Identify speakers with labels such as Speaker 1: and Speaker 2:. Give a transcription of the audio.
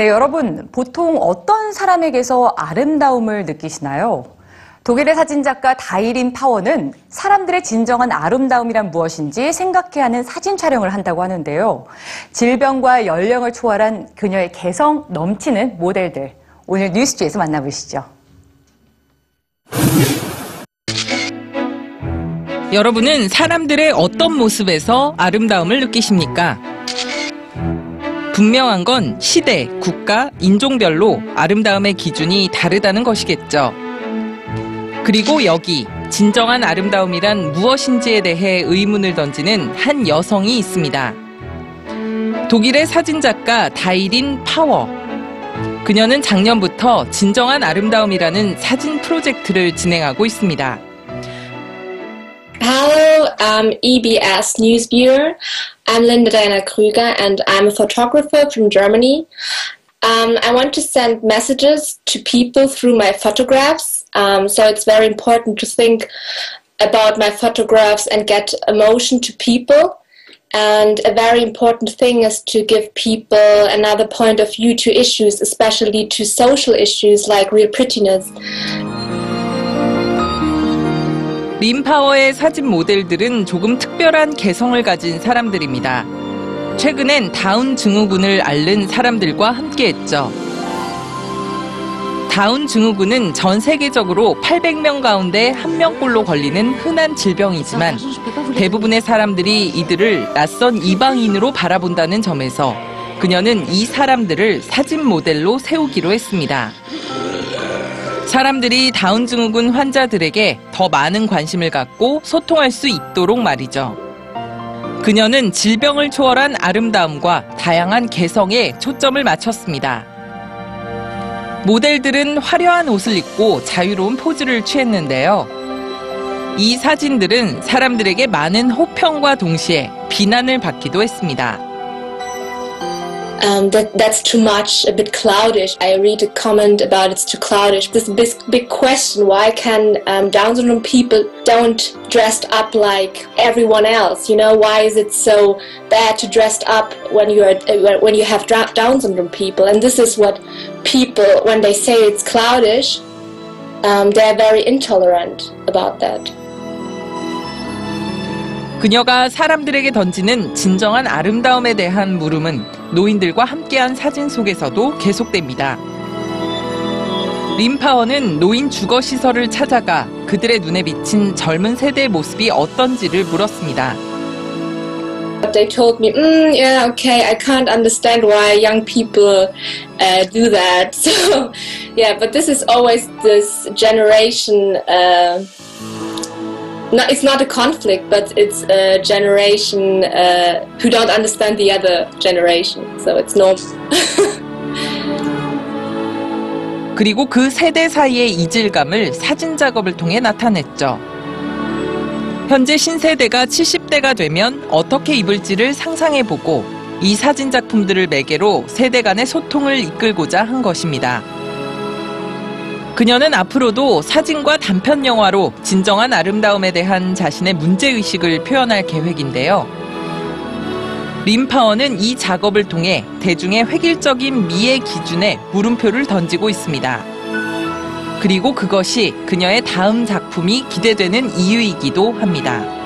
Speaker 1: 네, 여러분, 보통 어떤 사람에게서 아름다움을 느끼시나요? 독일의 사진작가 다이린 파워는 사람들의 진정한 아름다움이란 무엇인지 생각해 하는 사진 촬영을 한다고 하는데요. 질병과 연령을 초월한 그녀의 개성 넘치는 모델들. 오늘 뉴스지에서 만나보시죠.
Speaker 2: 여러분은 사람들의 어떤 모습에서 아름다움을 느끼십니까? 분명한 건 시대, 국가, 인종별로 아름다움의 기준이 다르다는 것이겠죠. 그리고 여기 진정한 아름다움이란 무엇인지에 대해 의문을 던지는 한 여성이 있습니다. 독일의 사진작가 다이린 파워. 그녀는 작년부터 진정한 아름다움이라는 사진 프로젝트를 진행하고 있습니다.
Speaker 3: Um, EBS News Viewer. I'm Linda Diana Krüger and I'm a photographer from Germany. Um, I want to send messages to people through my photographs. Um, so it's very important to think about my photographs and get emotion to people. And a very important thing is to give people another point of view to issues, especially to social issues like real prettiness.
Speaker 2: 림파워의 사진 모델들은 조금 특별한 개성을 가진 사람들입니다. 최근엔 다운 증후군을 앓는 사람들과 함께했죠. 다운 증후군은 전 세계적으로 800명 가운데 1명꼴로 걸리는 흔한 질병이지만 대부분의 사람들이 이들을 낯선 이방인으로 바라본다는 점에서 그녀는 이 사람들을 사진 모델로 세우기로 했습니다. 사람들이 다운 증후군 환자들에게 더 많은 관심을 갖고 소통할 수 있도록 말이죠. 그녀는 질병을 초월한 아름다움과 다양한 개성에 초점을 맞췄습니다. 모델들은 화려한 옷을 입고 자유로운 포즈를 취했는데요. 이 사진들은 사람들에게 많은 호평과 동시에 비난을 받기도 했습니다.
Speaker 3: um, that that's too much, a bit cloudish. I read a comment about it's too cloudish. This big, big question: Why can um, Down syndrome people don't dressed up like everyone else? You know, why is it so bad to dress up when you are uh, when you have dra- Down syndrome people? And this is what people, when they say it's cloudish, um, they are very intolerant about that.
Speaker 2: 그녀가 사람들에게 던지는 진정한 아름다움에 대한 물음은 노인들과 함께한 사진 속에서도 계속됩니다. 림파워는 노인 주거 시설을 찾아가 그들의 눈에 비친 젊은 세대의 모습이 어떤지를 물었습니다.
Speaker 3: They told me, mm, yeah, okay, I can't understand why young people uh, do that. So, yeah, but this is always this generation. Uh, no, it's not a conflict, but it's a generation uh, who don't understand the other generation. So it's normal.
Speaker 2: 그리고 그 세대 사이의 이질감을 사진 작업을 통해 나타냈죠. 현재 신세대가 70대가 되면 어떻게 입을지를 상상해보고 이 사진 작품들을 매개로 세대 간의 소통을 이끌고자 한 것입니다. 그녀는 앞으로도 사진과 단편 영화로 진정한 아름다움에 대한 자신의 문제의식을 표현할 계획인데요. 림파워는 이 작업을 통해 대중의 획일적인 미의 기준에 물음표를 던지고 있습니다. 그리고 그것이 그녀의 다음 작품이 기대되는 이유이기도 합니다.